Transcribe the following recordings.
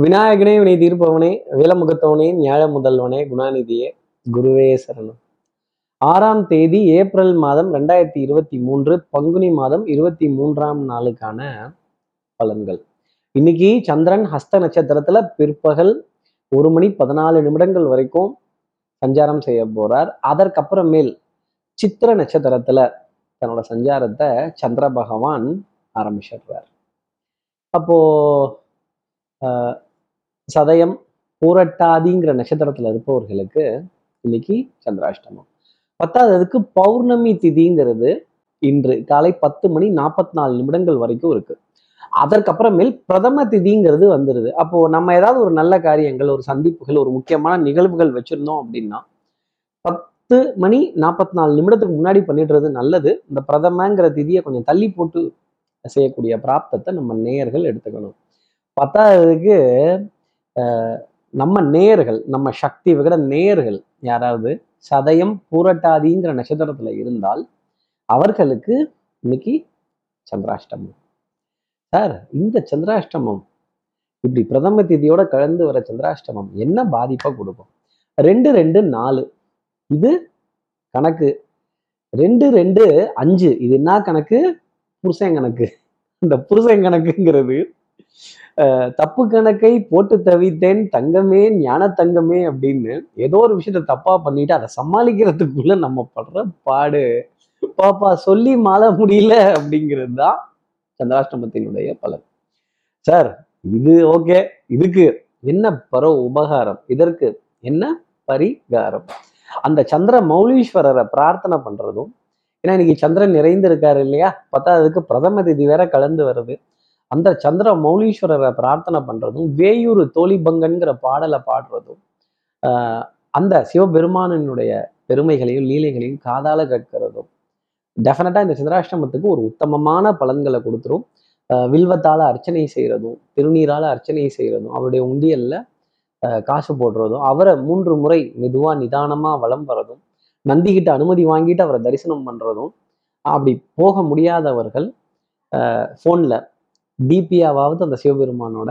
விநாயகனே வினை தீர்ப்பவனே விலமுகத்தவனே ஞாழ முதல்வனே குணாநிதியே குருவே சரணம். ஆறாம் தேதி ஏப்ரல் மாதம் ரெண்டாயிரத்தி இருபத்தி மூன்று பங்குனி மாதம் இருபத்தி மூன்றாம் நாளுக்கான பலன்கள். இன்னைக்கு சந்திரன் ஹஸ்த நட்சத்திரத்துல பிற்பகல் ஒரு மணி பதினாலு நிமிடங்கள் வரைக்கும் சஞ்சாரம் செய்ய போறார். அதற்கப்புறமேல் சித்திர நட்சத்திரத்துல தன்னோட சஞ்சாரத்தை சந்திர பகவான் ஆரம்பிச்சிடுறார். அப்போ சதயம் பூரட்டாதிங்கிற நட்சத்திரத்துல இருப்பவர்களுக்கு இன்னைக்கு சந்திராஷ்டமம். பத்தாவதுக்கு பௌர்ணமி திதிங்கிறது இன்று காலை பத்து மணி நாற்பத்தி நாலு நிமிடங்கள் வரைக்கும் இருக்கு. அதற்கப்புறமேல் பிரதம திதிங்கிறது வந்துருது. அப்போ நம்ம ஏதாவது ஒரு நல்ல காரியங்கள் ஒரு சந்திப்புகள் ஒரு முக்கியமான நிகழ்வுகள் வச்சிருந்தோம் அப்படின்னா பத்து மணி நாற்பத்தி நாலு நிமிடத்துக்கு முன்னாடி பண்ணிடுறது நல்லது. இந்த பிரதமங்கிற திதியை கொஞ்சம் தள்ளி போட்டு செய்யக்கூடிய பிராப்தத்தை நம்ம நேயர்கள் எடுத்துக்கணும். பத்தாவதுக்கு நம்ம நேர்கள் நம்ம சக்தி விகட நேர்கள் யாராவது சதயம் பூரட்டாதிங்கிற நட்சத்திரத்துல இருந்தால் அவர்களுக்கு இன்னைக்கு சந்திராஷ்டமம். சார் இந்த சந்திராஷ்டமம் இப்படி பிரதம திதியோட கலந்து வர சந்திராஷ்டமம் என்ன பாதிப்பை கொடுக்கும்? ரெண்டு ரெண்டு நாலு. இது கணக்கு. ரெண்டு ரெண்டு அஞ்சு. இது என்ன கணக்கு? புருஷன் கணக்கு. இந்த புருஷன் கணக்குங்கிறது தப்பு கணக்கை போட்டு தவித்தேன் தங்கமே ஞான தங்கமே அப்படின்னு ஏதோ ஒரு விஷயத்த தப்பா பண்ணிட்டு அதை சமாளிக்கிறதுக்குள்ள நம்ம படுற பாடு. பாப்பா சொல்லி மாற முடியல அப்படிங்கிறது தான் சந்திராஷ்டமத்தினுடைய பலன். சார் இது ஓகே. இதுக்கு என்ன பரோ உபகாரம்? இதற்கு என்ன பரிகாரம்? அந்த சந்திர மௌலீஸ்வரரை பிரார்த்தனை பண்றதும் ஏன்னா இன்னைக்கு சந்திரன் நிறைந்து இருக்காரு இல்லையா? பத்தாவதுக்கு பிரதம திதி வேற கலந்து வருது. அந்த சந்திர மௌலீஸ்வரரை பிரார்த்தனை பண்றதும் வேயூர் தோழிபங்கன்கிற பாடலை பாடுறதும் ஆஹ் அந்த சிவபெருமானினுடைய பெருமைகளையும் லீலைகளையும் காதால கேட்கிறதும் டெஃபினட்டாக இந்த சந்திராஷ்டமத்துக்கு ஒரு உத்தமமான பலன்களை கொடுத்துரும். ஆஹ் வில்வத்தால அர்ச்சனை செய்யறதும் திருநீரால அர்ச்சனை செய்யறதும் அவருடைய உண்டியல்ல ஆஹ் காசு போடுறதும் அவரை மூன்று முறை மெதுவா நிதானமா வளம் வரதும் நந்திகிட்ட அனுமதி வாங்கிட்டு அவரை தரிசனம் பண்றதும் அப்படி போக முடியாதவர்கள் ஃபோனில் டிபியாவது அந்த சிவபெருமானோட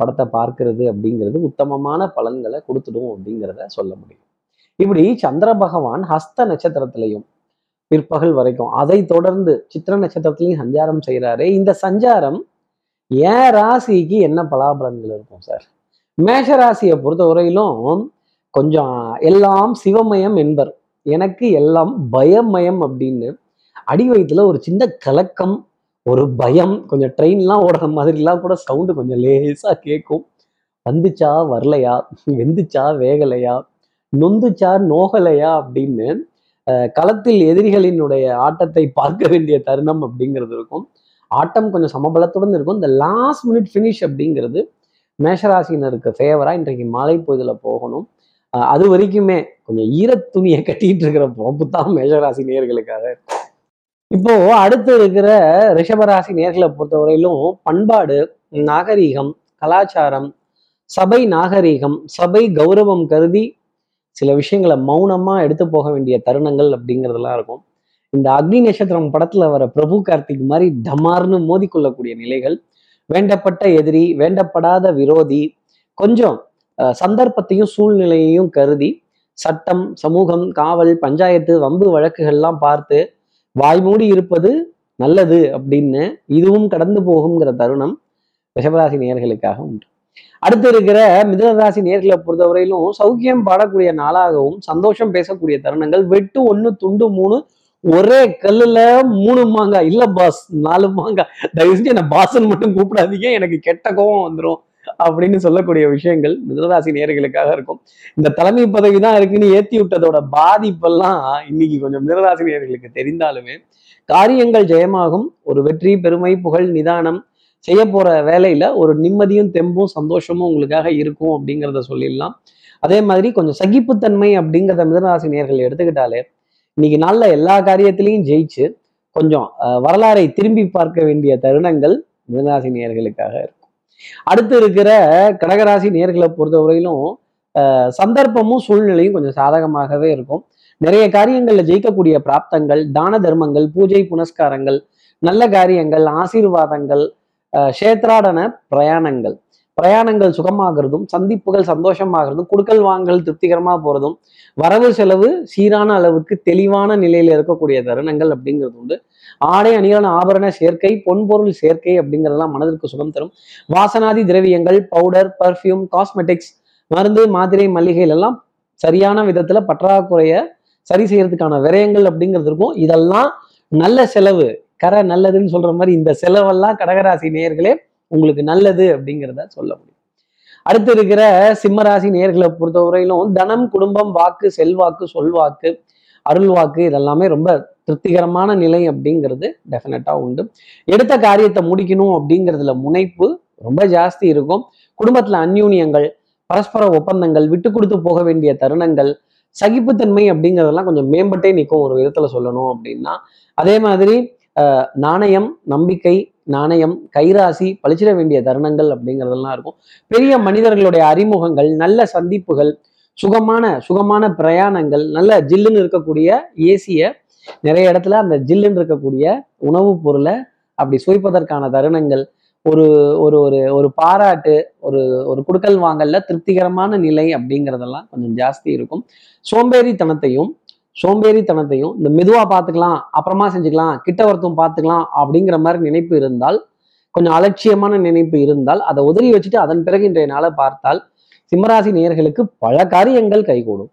படத்தை பார்க்கறது அப்படிங்கிறது உத்தமமான பலன்களை கொடுத்துடும் அப்படிங்கிறத சொல்ல முடியும். இப்படி சந்திர பகவான் ஹஸ்த நட்சத்திரத்திலையும் பிற்பகல் வரைக்கும் அதை தொடர்ந்து சித்திர நட்சத்திரத்திலையும் சஞ்சாரம் செய்கிறாரு இந்த சஞ்சாரம் ஏன் ராசிக்கு என்ன பலாபலன்கள் இருக்கும் சார்? மேஷ ராசியை பொறுத்தவரையிலும் கொஞ்சம் எல்லாம் சிவமயம் என்பர். எனக்கு எல்லாம் பயமயம் அப்படின்னு அடி வயிற்றுல ஒரு சின்ன கலக்கம் ஒரு பயம் கொஞ்சம் ட்ரெயின்லாம் ஓடுற மாதிரிலாம் கூட சவுண்டு கொஞ்சம் லேசா கேட்கும் வந்துச்சா வரலையா? வெந்துச்சா வேகலையா? நொந்துச்சா நோகலையா அப்படின்னு களத்தில் எதிரிகளினுடைய ஆட்டத்தை பார்க்க வேண்டிய தருணம் அப்படிங்கிறது இருக்கும். ஆட்டம் கொஞ்சம் சமபலத்துடன் இருக்கும். இந்த லாஸ்ட் மினிட் ஃபினிஷ் அப்படிங்கிறது மேஷராசினருக்கு ஃபேவராக இன்றைக்கு மாலை பொழுதுல போகணும். அஹ், அது வரைக்குமே கொஞ்சம் ஈரத்துணியை கட்டிகிட்டு கட்டிட்டு இருக்கிற பொறுப்பு தான் மேஷராசி நேர்களுக்காக. இப்போ அடுத்து இருக்கிற ரிஷபராசி நேர்களை பொறுத்தவரையிலும் பண்பாடு நாகரீகம் கலாச்சாரம் சபை நாகரீகம் சபை கௌரவம் கருதி சில விஷயங்களை மௌனமா எடுத்து போக வேண்டிய தருணங்கள் அப்படிங்கிறதெல்லாம் இருக்கும். இந்த அக்னி நட்சத்திரம் படத்துல வர பிரபு கார்த்திக் மாதிரி டமார்னு மோதிக்கொள்ளக்கூடிய நிலைகள் வேண்டப்பட்ட எதிரி வேண்டப்படாத விரோதி கொஞ்சம் சந்தர்ப்பத்தையும் சூழ்நிலையையும் கருதி சட்டம் சமூகம் காவல் பஞ்சாயத்து வம்பு வழக்குகள்லாம் பார்த்து வாய்மூடி இருப்பது நல்லது அப்படின்னு இதுவும் கடந்து போகுங்கிற தருணம் ரிஷபராசி நேர்களுக்காக உண்டு. அடுத்து இருக்கிற மிதனராசி நேர்களை பொறுத்தவரையிலும் சௌக்கியம் பாடக்கூடிய நாளாகவும் சந்தோஷம் பேசக்கூடிய தருணங்கள் வெட்டு ஒண்ணு துண்டு மூணு ஒரே கல்லுல மூணு மாங்காய். இல்ல பாஸ் நாலு மாங்காய். தயவு செஞ்சு என்ன பாஸ்ன்னு மட்டும் கூப்பிடாதீங்க. எனக்கு கெட்ட கோவம் வந்துடும் அப்படின்னு சொல்லக்கூடிய விஷயங்கள் மிதனராசி நேர்களுக்காக இருக்கும். இந்த தலைமை பதவி தான் இருக்குன்னு ஏத்தி விட்டதோட பாதிப்பெல்லாம் இன்னைக்கு கொஞ்சம் மிதனராசி நேர்களுக்கு தெரிந்தாலுமே காரியங்கள் ஜெயமாகும் ஒரு வெற்றி பெருமை புகழ் நிதானம் செய்ய போற வேலையில ஒரு நிம்மதியும் தெம்பும் சந்தோஷமும் உங்களுக்காக இருக்கும் அப்படிங்கிறத சொல்லிடலாம். அதே மாதிரி கொஞ்சம் சகிப்புத்தன்மை அப்படிங்கிறத மிதனராசி நேர்கள் எடுத்துக்கிட்டாலே இன்னைக்கு நாள்ல எல்லா காரியத்திலையும் ஜெயிச்சு கொஞ்சம் வரலாறை திரும்பி பார்க்க வேண்டிய தருணங்கள் மிதனராசி நேர்களுக்காக இருக்கும். அடுத்து இருக்கிற கடகராசி நேர்களை பொறுத்தவரையிலும் சந்தர்ப்பமும் சூழ்நிலையும் கொஞ்சம் சாதகமாகவே இருக்கும். நிறைய காரியங்களில் ஜெயிக்கக்கூடிய பிராப்தங்கள் தான தர்மங்கள் பூஜை புனஸ்காரங்கள் நல்ல காரியங்கள் ஆசீர்வாதங்கள் கஷேத்ராடன க்ஷேத்ராடன பிரயாணங்கள். பிரயாணங்கள் சுகமாகிறதும் சந்திப்புகள் சந்தோஷமாகிறதும் குடுக்கல் வாங்கல் திருப்திகரமாக போறதும் வரவு செலவு சீரான அளவுக்கு தெளிவான நிலையில இருக்கக்கூடிய தருணங்கள் அப்படிங்கிறது உண்டு. ஆடை அணிகலன் ஆபரண சேர்க்கை பொன்பொருள் சேர்க்கை அப்படிங்கிறதெல்லாம் மனதிற்கு சுகம் தரும். வாசனாதி திரவியங்கள் பவுடர் பர்ஃப்யூம் காஸ்மெட்டிக்ஸ் மருந்து மாத்திரை மல்லிகைகள் எல்லாம் சரியான விதத்துல பற்றாக்குறைய சரி செய்யறதுக்கான விரயங்கள் அப்படிங்கிறது இருக்கும். இதெல்லாம் நல்ல செலவு. கரை நல்லதுன்னு சொல்ற மாதிரி இந்த செலவெல்லாம் கடகராசி நேயர்களே உங்களுக்கு நல்லது அப்படிங்கிறத சொல்ல முடியும். அடுத்து இருக்கிற சிம்மராசி நேர்களை பொறுத்தவரையிலும் தனம் குடும்பம் வாக்கு செல்வாக்கு சொல்வாக்கு அருள்வாக்கு இதெல்லாமே ரொம்ப திருப்திகரமான நிலை அப்படிங்கிறது டெஃபினட்டாக உண்டு. எடுத்த காரியத்தை முடிக்கணும் அப்படிங்கிறதுல முனைப்பு ரொம்ப ஜாஸ்தி இருக்கும். குடும்பத்துல அந்யூன்யங்கள் பரஸ்பர ஒப்பந்தங்கள் விட்டு கொடுத்து போக வேண்டிய தருணங்கள் சகிப்புத்தன்மை அப்படிங்கிறதெல்லாம் கொஞ்சம் மேம்பட்டே நிற்கும் ஒரு விதத்துல சொல்லணும் அப்படின்னா. அதே மாதிரி நாணயம் நம்பிக்கை நாணயம் கைராசி பழிச்சிட வேண்டிய தருணங்கள் அப்படிங்கிறதெல்லாம் இருக்கும். பெரிய மனிதர்களுடைய அறிமுகங்கள் நல்ல சந்திப்புகள் சுகமான சுகமான பிரயாணங்கள் நல்ல ஜில்லுன்னு இருக்கக்கூடிய ஏசிய நிறைய இடத்துல அந்த ஜில்லுன்னு இருக்கக்கூடிய உணவுப் பொருளை அப்படி சுவைப்பதற்கான தருணங்கள் ஒரு ஒரு ஒரு ஒரு பாராட்டு ஒரு ஒரு குடுக்கல் வாங்கல்ல திருப்திகரமான நிலை அப்படிங்கிறதெல்லாம் கொஞ்சம் ஜாஸ்தி இருக்கும். சோம்பேறித்தனத்தையும் சோம்பேறித்தனத்தையும் இந்த மெதுவா பார்த்துக்கலாம் அப்புறமா செஞ்சுக்கலாம் கிட்ட வரத்தும் பார்த்துக்கலாம் அப்படிங்கிற மாதிரி நினைப்பு இருந்தால் கொஞ்சம் அலட்சியமான நினைப்பு இருந்தால் அதை உதறி வச்சுட்டு அதன் பிறகு இன்றைய நாளை பார்த்தால் சிம்மராசி நேயர்களுக்கு பல காரியங்கள் கைகூடும்.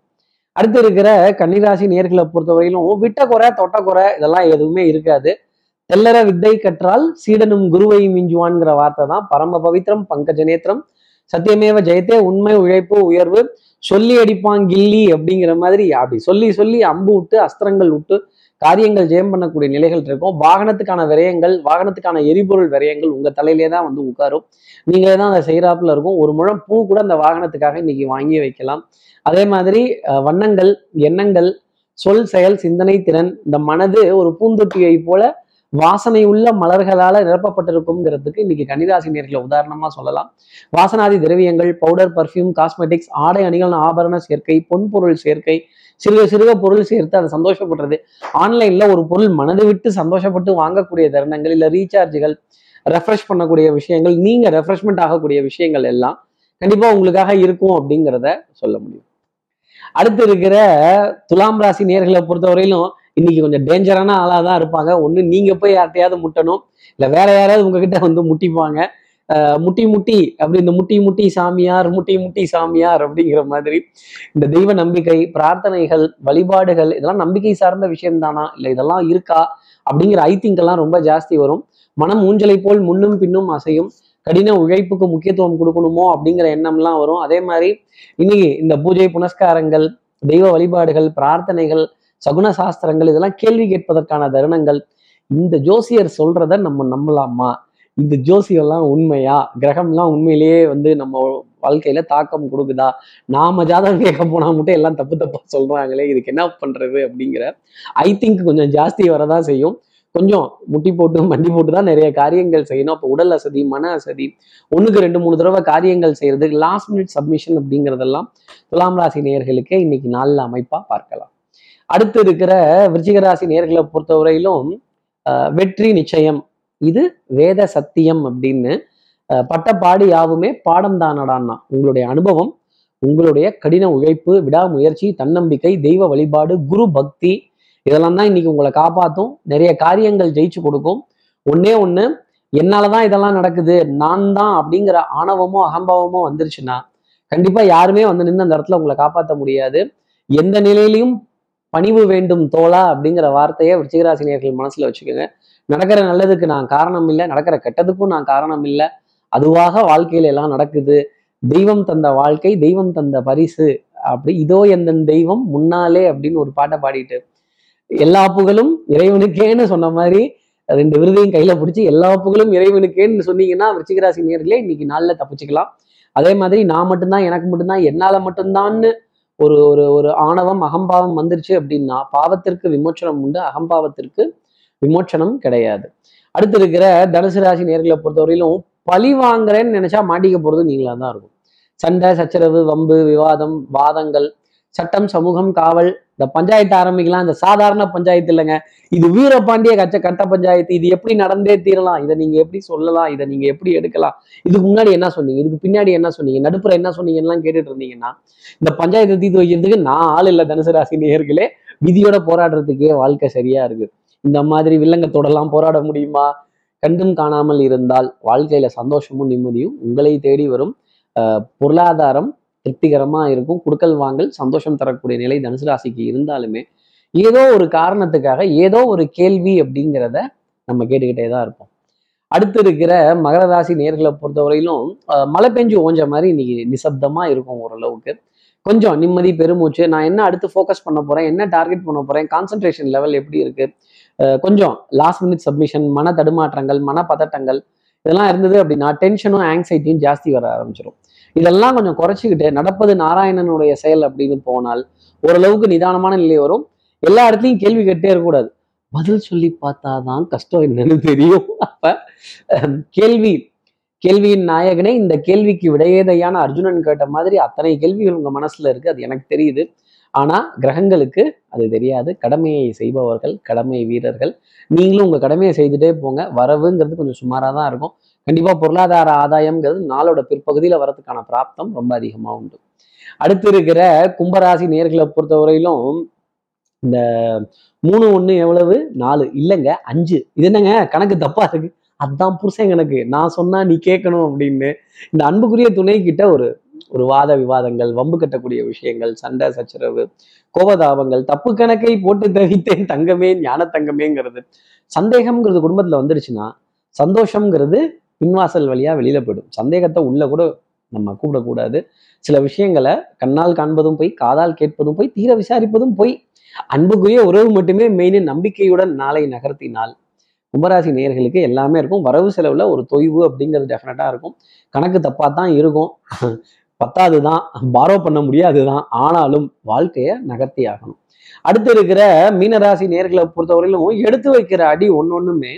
அடுத்து இருக்கிற கன்னிராசி நேர்களை பொறுத்தவரையிலும் விட்ட குறை தொட்ட குறை இதெல்லாம் எதுவுமே இருக்காது. தெல்லற வித்தை கற்றால் சீடனும் குருவை மிஞ்சுவான்ங்கிற வார்த்தை தான். பரம பவித்ரம் பங்கஜ நேத்திரம். சத்தியமேவ ஜெயத்தே உண்மை உழைப்பு உயர்வு. சொல்லி அடிப்பான் கில்லி அப்படிங்கிற மாதிரி அப்படி சொல்லி சொல்லி அம்பு விட்டு அஸ்திரங்கள் விட்டு காரியங்கள் ஜெயம் பண்ணக்கூடிய நிலைகள் இருக்கும். வாகனத்துக்கான விரயங்கள் வாகனத்துக்கான எரிபொருள் விரயங்கள் உங்க தலையிலே தான் வந்து உட்காரும். நீங்களே தான் அதை செய்யறாப்புல இருக்கும். ஒரு முழம் பூ கூட அந்த வாகனத்துக்காக இன்னைக்கு வாங்கி வைக்கலாம். அதே மாதிரி அஹ், வண்ணங்கள் எண்ணங்கள் சொல் செயல் சிந்தனை திறன் இந்த மனது ஒரு பூந்தொட்டியை போல வாசனை உள்ள மலர்களால நிரப்பப்பட்டிருக்குங்கிறதுக்கு இன்னைக்கு கன்னிராசி நேர்களை உதாரணமா சொல்லலாம். வாசனாதி திரவியங்கள் பவுடர் பர்ஃப்யூம் காஸ்மெட்டிக்ஸ் ஆடை அணிகள் ஆபரண சேர்க்கை பொன்பொருள் சேர்க்கை சிறுக சிறுக பொருள் சேர்த்து அதை சந்தோஷப்படுறது. ஆன்லைன்ல ஒரு பொருள் மனது விட்டு சந்தோஷப்பட்டு வாங்கக்கூடிய தருணங்கள் இல்ல ரீசார்ஜுகள் ரெஃப்ரெஷ் பண்ணக்கூடிய விஷயங்கள் நீங்க ரெஃப்ரெஷ்மெண்ட் ஆகக்கூடிய விஷயங்கள் எல்லாம் கண்டிப்பா உங்களுக்காக இருக்கும் அப்படிங்கிறத சொல்ல முடியும். அடுத்து இருக்கிற துலாம் ராசி நேர்களை பொறுத்தவரையிலும் இன்னைக்கு கொஞ்சம் டேஞ்சரான ஆளாக தான் இருப்பாங்க. ஒண்ணு நீங்க போய் யார்ட்டையாவது முட்டணும். இல்லை வேற யாராவது உங்ககிட்ட வந்து முட்டிப்பாங்க. முட்டி முட்டி அப்படி இந்த முட்டி முட்டி சாமியார் முட்டி முட்டி சாமியார் அப்படிங்கிற மாதிரி இந்த தெய்வ நம்பிக்கை பிரார்த்தனைகள் வழிபாடுகள் இதெல்லாம் நம்பிக்கை சார்ந்த விஷயம் தானா இதெல்லாம் இருக்கா? அப்படிங்கிற ஐ திங்க் எல்லாம் ரொம்ப ஜாஸ்தி வரும். மனம் ஊஞ்சலை போல் முன்னும் பின்னும் அசையும். கடின உழைப்புக்கு முக்கியத்துவம் கொடுக்கணுமோ? அப்படிங்கிற எண்ணம்லாம் வரும். அதே மாதிரி இன்னைக்கு இந்த பூஜை புனஸ்காரங்கள் தெய்வ வழிபாடுகள் பிரார்த்தனைகள் சகுன சாஸ்திரங்கள் இதெல்லாம் கேள்வி கேட்பதற்கான தருணங்கள். இந்த ஜோசியர் சொல்றத நம்ம நம்பலாமா? இந்த ஜோசியெல்லாம் உண்மையா? கிரகம்லாம் உண்மையிலேயே வந்து நம்ம வாழ்க்கையில தாக்கம் கொடுக்குதா? நாம ஜாதகம் கேட்க போனா மட்டும் எல்லாம் தப்பு தப்பா சொல்றாங்களே இதுக்கு என்ன பண்றது அப்படிங்கிற ஐ திங்க் கொஞ்சம் ஜாஸ்தி வரதான் செய்யும். கொஞ்சம் முட்டி போட்டு மண்டி போட்டு தான் நிறைய காரியங்கள் செய்யணும். அப்போ உடல் அசதி மன அசதி ஒண்ணுக்கு ரெண்டு மூணு தடவை காரியங்கள் செய்யறது லாஸ்ட் மினிட் சப்மிஷன் அப்படிங்கிறதெல்லாம் துலாம் ராசி நேயர்களுக்கே இன்னைக்கு நாளில் அமைப்பா பார்க்கலாம். அடுத்து இருக்கிற விருச்சிகராசி நேர்களை பொறுத்தவரையிலும் வெற்றி நிச்சயம். இது வேத சத்தியம் அப்படின்னு பட்டப்பாடு யாவுமே பாடம் தானடான்னா. உங்களுடைய அனுபவம் உங்களுடைய கடின உழைப்பு விடாமுயற்சி தன்னம்பிக்கை தெய்வ வழிபாடு குரு பக்தி இதெல்லாம் தான் இன்னைக்கு உங்களை காப்பாற்றும் நிறைய காரியங்கள் ஜெயிச்சு கொடுக்கும். ஒன்னே ஒன்று என்னால தான் இதெல்லாம் நடக்குது நான் தான் அப்படிங்கிற ஆணவமோ அகம்பாவமோ வந்துருச்சுன்னா கண்டிப்பா யாருமே வந்து நின்று அந்த இடத்துல உங்களை காப்பாற்ற முடியாது. எந்த நிலையிலையும் பணிவு வேண்டும் தோழா அப்படிங்கிற வார்த்தையை விருச்சிகராசினியர்கள் மனசுல வச்சுக்கோங்க. நடக்கிற நல்லதுக்கு நான் காரணம் இல்லை நடக்கிற கெட்டதுக்கும் நான் காரணம் இல்லை. அதுவாக வாழ்க்கையில எல்லாம் நடக்குது. தெய்வம் தந்த வாழ்க்கை தெய்வம் தந்த பரிசு. அப்படி இதோ எந்த தெய்வம் முன்னாலே அப்படின்னு ஒரு பாட்டை பாடிட்டு எல்லா புகழும் இறைவனுக்கேன்னு சொன்ன மாதிரி ரெண்டு விருதையும் கையில பிடிச்சி எல்லா புகழும் இறைவனுக்கேன்னு சொன்னீங்கன்னா விருச்சிகராசி நேர்களே இன்னைக்கு நாளில் தப்பிச்சுக்கலாம். அதே மாதிரி நான் மட்டும்தான் எனக்கு மட்டும்தான் என்னால மட்டும்தான்னு ஒரு ஒரு ஒரு ஆணவம் அகம்பாவம் வந்துருச்சு அப்படின்னா பாவத்திற்கு விமோச்சனம் உண்டு அகம்பாவத்திற்கு விமோச்சனம் கிடையாது. அடுத்து இருக்கிற தனுசு ராசி நேர்களை பொறுத்தவரையிலும் பழி வாங்குறேன்னு நினைச்சா மாட்டிக்க போறது நீங்களா தான் இருக்கும். சண்டை சச்சரவு வம்பு விவாதம் வாதங்கள் சட்டம் சமூகம் காவல் இந்த பஞ்சாயத்து ஆரம்பிக்கலாம். இந்த சாதாரண பஞ்சாயத்து இல்லைங்க. இது வீரபாண்டிய கச்ச கட்ட பஞ்சாயத்து. இது எப்படி நடந்தே தீரலாம்? இதை நீங்க எப்படி சொல்லலாம்? இதை நீங்க எப்படி எடுக்கலாம்? இதுக்கு முன்னாடி என்ன சொன்னீங்க? இதுக்கு பின்னாடி என்ன சொன்னீங்க? நடுப்புற என்ன சொன்னீங்கலாம் கேட்டுட்டு இருந்தீங்கன்னா இந்த பஞ்சாயத்தை தீர்த்து வைக்கிறதுக்கு நான் ஆள் இல்லை தனுசு ராசி நேர்களே விதியோட போராடுறதுக்கே வாழ்க்கை சரியா இருக்கு. இந்த மாதிரி வில்லங்கத்தோடலாம் போராட முடியுமா? கண்டும் காணாமல் இருந்தால் வாழ்க்கையில சந்தோஷமும் நிம்மதியும் உங்களை தேடி வரும். பொருளாதாரம் திருப்திகரமா இருக்கும். குடுக்கல் வாங்கல் சந்தோஷம் தரக்கூடிய நிலை தனுசு ராசிக்கு இருந்தாலுமே ஏதோ ஒரு காரணத்துக்காக ஏதோ ஒரு கேள்வி அப்படிங்கிறத நம்ம கேட்டுக்கிட்டே தான் இருப்போம். அடுத்து இருக்கிற மகர ராசி நேர்களை பொறுத்தவரையிலும் மழை பெஞ்சு ஓஞ்ச மாதிரி இன்னைக்கு நிசப்தமா இருக்கும் ஓரளவுக்கு. கொஞ்சம் நிம்மதி பெருமூச்சு நான் என்ன அடுத்து ஃபோக்கஸ் பண்ண போறேன் என்ன டார்கெட் பண்ண போறேன் கான்சென்ட்ரேஷன் லெவல் எப்படி இருக்கு? அஹ், கொஞ்சம் லாஸ்ட் மினிட் சப்மிஷன் மன தடுமாற்றங்கள் மன பதட்டங்கள் இதெல்லாம் இருந்தது அப்படின்னா டென்ஷனும் ஆங்ஸைட்டியும் ஜாஸ்தி வர ஆரம்பிச்சிடும் இதெல்லாம் கொஞ்சம் குறைச்சிக்கிட்டு நடப்பது நாராயணனுடைய செயல் அப்படின்னு போனால் ஓரளவுக்கு நிதானமான நிலை வரும். எல்லா இடத்துலையும் கேள்வி கேட்டே இருக்கக்கூடாது. பதில் சொல்லி பார்த்தாதான் கஷ்டம் என்னன்னு தெரியும். அப்ப கேள்வி கேள்வியின் நாயகனே இந்த கேள்விக்கு விடையேதையான அர்ஜுனன் கேட்ட மாதிரி அத்தனை கேள்விகள் உங்க மனசுல இருக்கு அது எனக்கு தெரியுது. ஆனா கிரகங்களுக்கு அது தெரியாது. கடமையை செய்பவர்கள் கடமை வீரர்கள். நீங்களும் உங்க கடமையை செய்துட்டே போங்க. வரவுங்கிறது கொஞ்சம் சுமாராக தான் இருக்கும். கண்டிப்பா பொருளாதார ஆதாயம்ங்கிறது நாளோட பிற்பகுதியில வரதுக்கான பிராப்தம் ரொம்ப அதிகமாக உண்டு. அடுத்து இருக்கிற கும்பராசி நேர்களை பொறுத்தவரையிலும் இந்த மூணு ஒண்ணு எவ்வளவு? நாலு. இல்லைங்க அஞ்சு. இது என்னங்க? கணக்கு தப்பா இருக்கு. அதான் புருஷன் கணக்கு. நான் சொன்னா நீ கேட்கணும் அப்படின்னு. இந்த அன்புக்குரிய துணை கிட்ட ஒரு ஒரு வாத விவாதங்கள் வம்பு கட்டக்கூடிய விஷயங்கள் சண்டை சச்சரவு கோபதாபங்கள் தப்பு கணக்கை போட்டு தவித்தேன் தங்கமே ஞான தங்கமேங்கிறது சந்தேகம்ங்கிறது குடும்பத்துல வந்துருச்சுன்னா சந்தோஷம்ங்கிறது பின்வாசல் வழியாக வெளியில் போயிடும். சந்தேகத்தை உள்ளே கூட நம்ம கூப்பிடக்கூடாது. சில விஷயங்களை கண்ணால் காண்பதும் போய் காதால் கேட்பதும் போய் தீர விசாரிப்பதும் போய் அன்புக்குரிய உறவு மட்டுமே மெயின் நம்பிக்கையுடன் நாளை நகர்த்தினால் கும்பராசி நேயர்களுக்கு எல்லாமே இருக்கும். வரவு செலவில் ஒரு தொய்வு அப்படிங்கிறது டெஃபினட்டாக இருக்கும். கணக்கு தப்பாக தான் இருக்கும். பத்தாது தான் பாரோ பண்ண முடியாது தான் ஆனாலும் வாழ்க்கையை நகர்த்தி ஆகணும். அடுத்து இருக்கிற மீனராசி நேர்களை பொறுத்தவரையிலும் எடுத்து வைக்கிற அடி ஒன்று ஒன்றுமே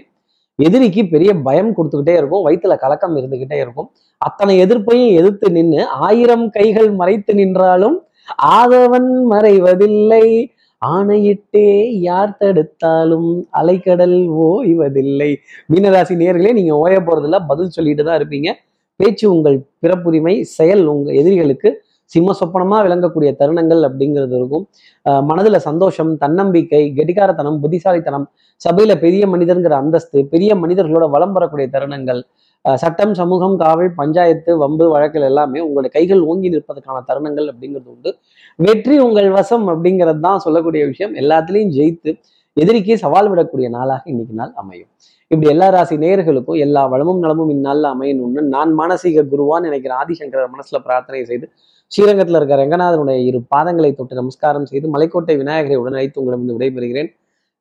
எதிரிக்கு பெரிய பயம் கொடுத்துக்கிட்டே இருக்கும் வயிற்றுல கலக்கம் இருந்துகிட்டே இருக்கும். அத்தனை எதிர்ப்பையும் எதிர்த்து நின்று ஆயிரம் கைகள் மறைத்து நின்றாலும் ஆதவன் மறைவதில்லை. ஆணையிட்டே யார் தடுத்தாலும் அலைக்கடல் ஓய்வதில்லை. மீனராசி நேர்களே நீங்க ஓய போறதில்ல பதில் சொல்லிட்டு தான் இருப்பீங்க. பேச்சு உங்கள் பிறப்புரிமை செயல் உங்க எதிரிகளுக்கு சிம்ம சொப்பனமா விளங்கக்கூடிய தருணங்கள் அப்படிங்கிறது இருக்கும். அஹ் மனதுல சந்தோஷம் தன்னம்பிக்கை கெட்டிகாரத்தனம் புத்திசாலித்தனம் சபையில பெரிய மனிதர்ங்கிற அந்தஸ்து பெரிய மனிதர்களோட வலம் வரக்கூடிய தருணங்கள் அஹ் சட்டம் சமூகம் காவல் பஞ்சாயத்து வம்பு வழக்குகள் எல்லாமே உங்களுடைய கைகள் ஓங்கி நிற்பதற்கான தருணங்கள் அப்படிங்கிறது உண்டு. வெற்றி உங்கள் வசம் அப்படிங்கிறது தான் சொல்லக்கூடிய விஷயம். எல்லாத்துலேயும் ஜெயித்து எதிரிக்கு சவால் விடக்கூடிய நாளாக இன்னைக்கு நாள் அமையும். இப்படி எல்லா ராசி நேயர்களுக்கும் எல்லா வளமும் நலமும் இந்நாளில் அமையணும்னு நான் மானசீக குருவான்னு நினைக்கிற ஆதிசங்கரர் மனசுல பிரார்த்தனை செய்து ஸ்ரீரங்கத்தில் இருக்கிற ரங்கநாதனுடைய இரு பாதங்களை தொட்டு நமஸ்காரம் செய்து மலைக்கோட்டை விநாயகரை உடன் அழைத்து உங்களிடம் விடைபெறுகிறேன்.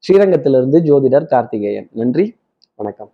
ஸ்ரீரங்கத்திலிருந்து ஜோதிடர் கார்த்திகேயன். நன்றி. வணக்கம்.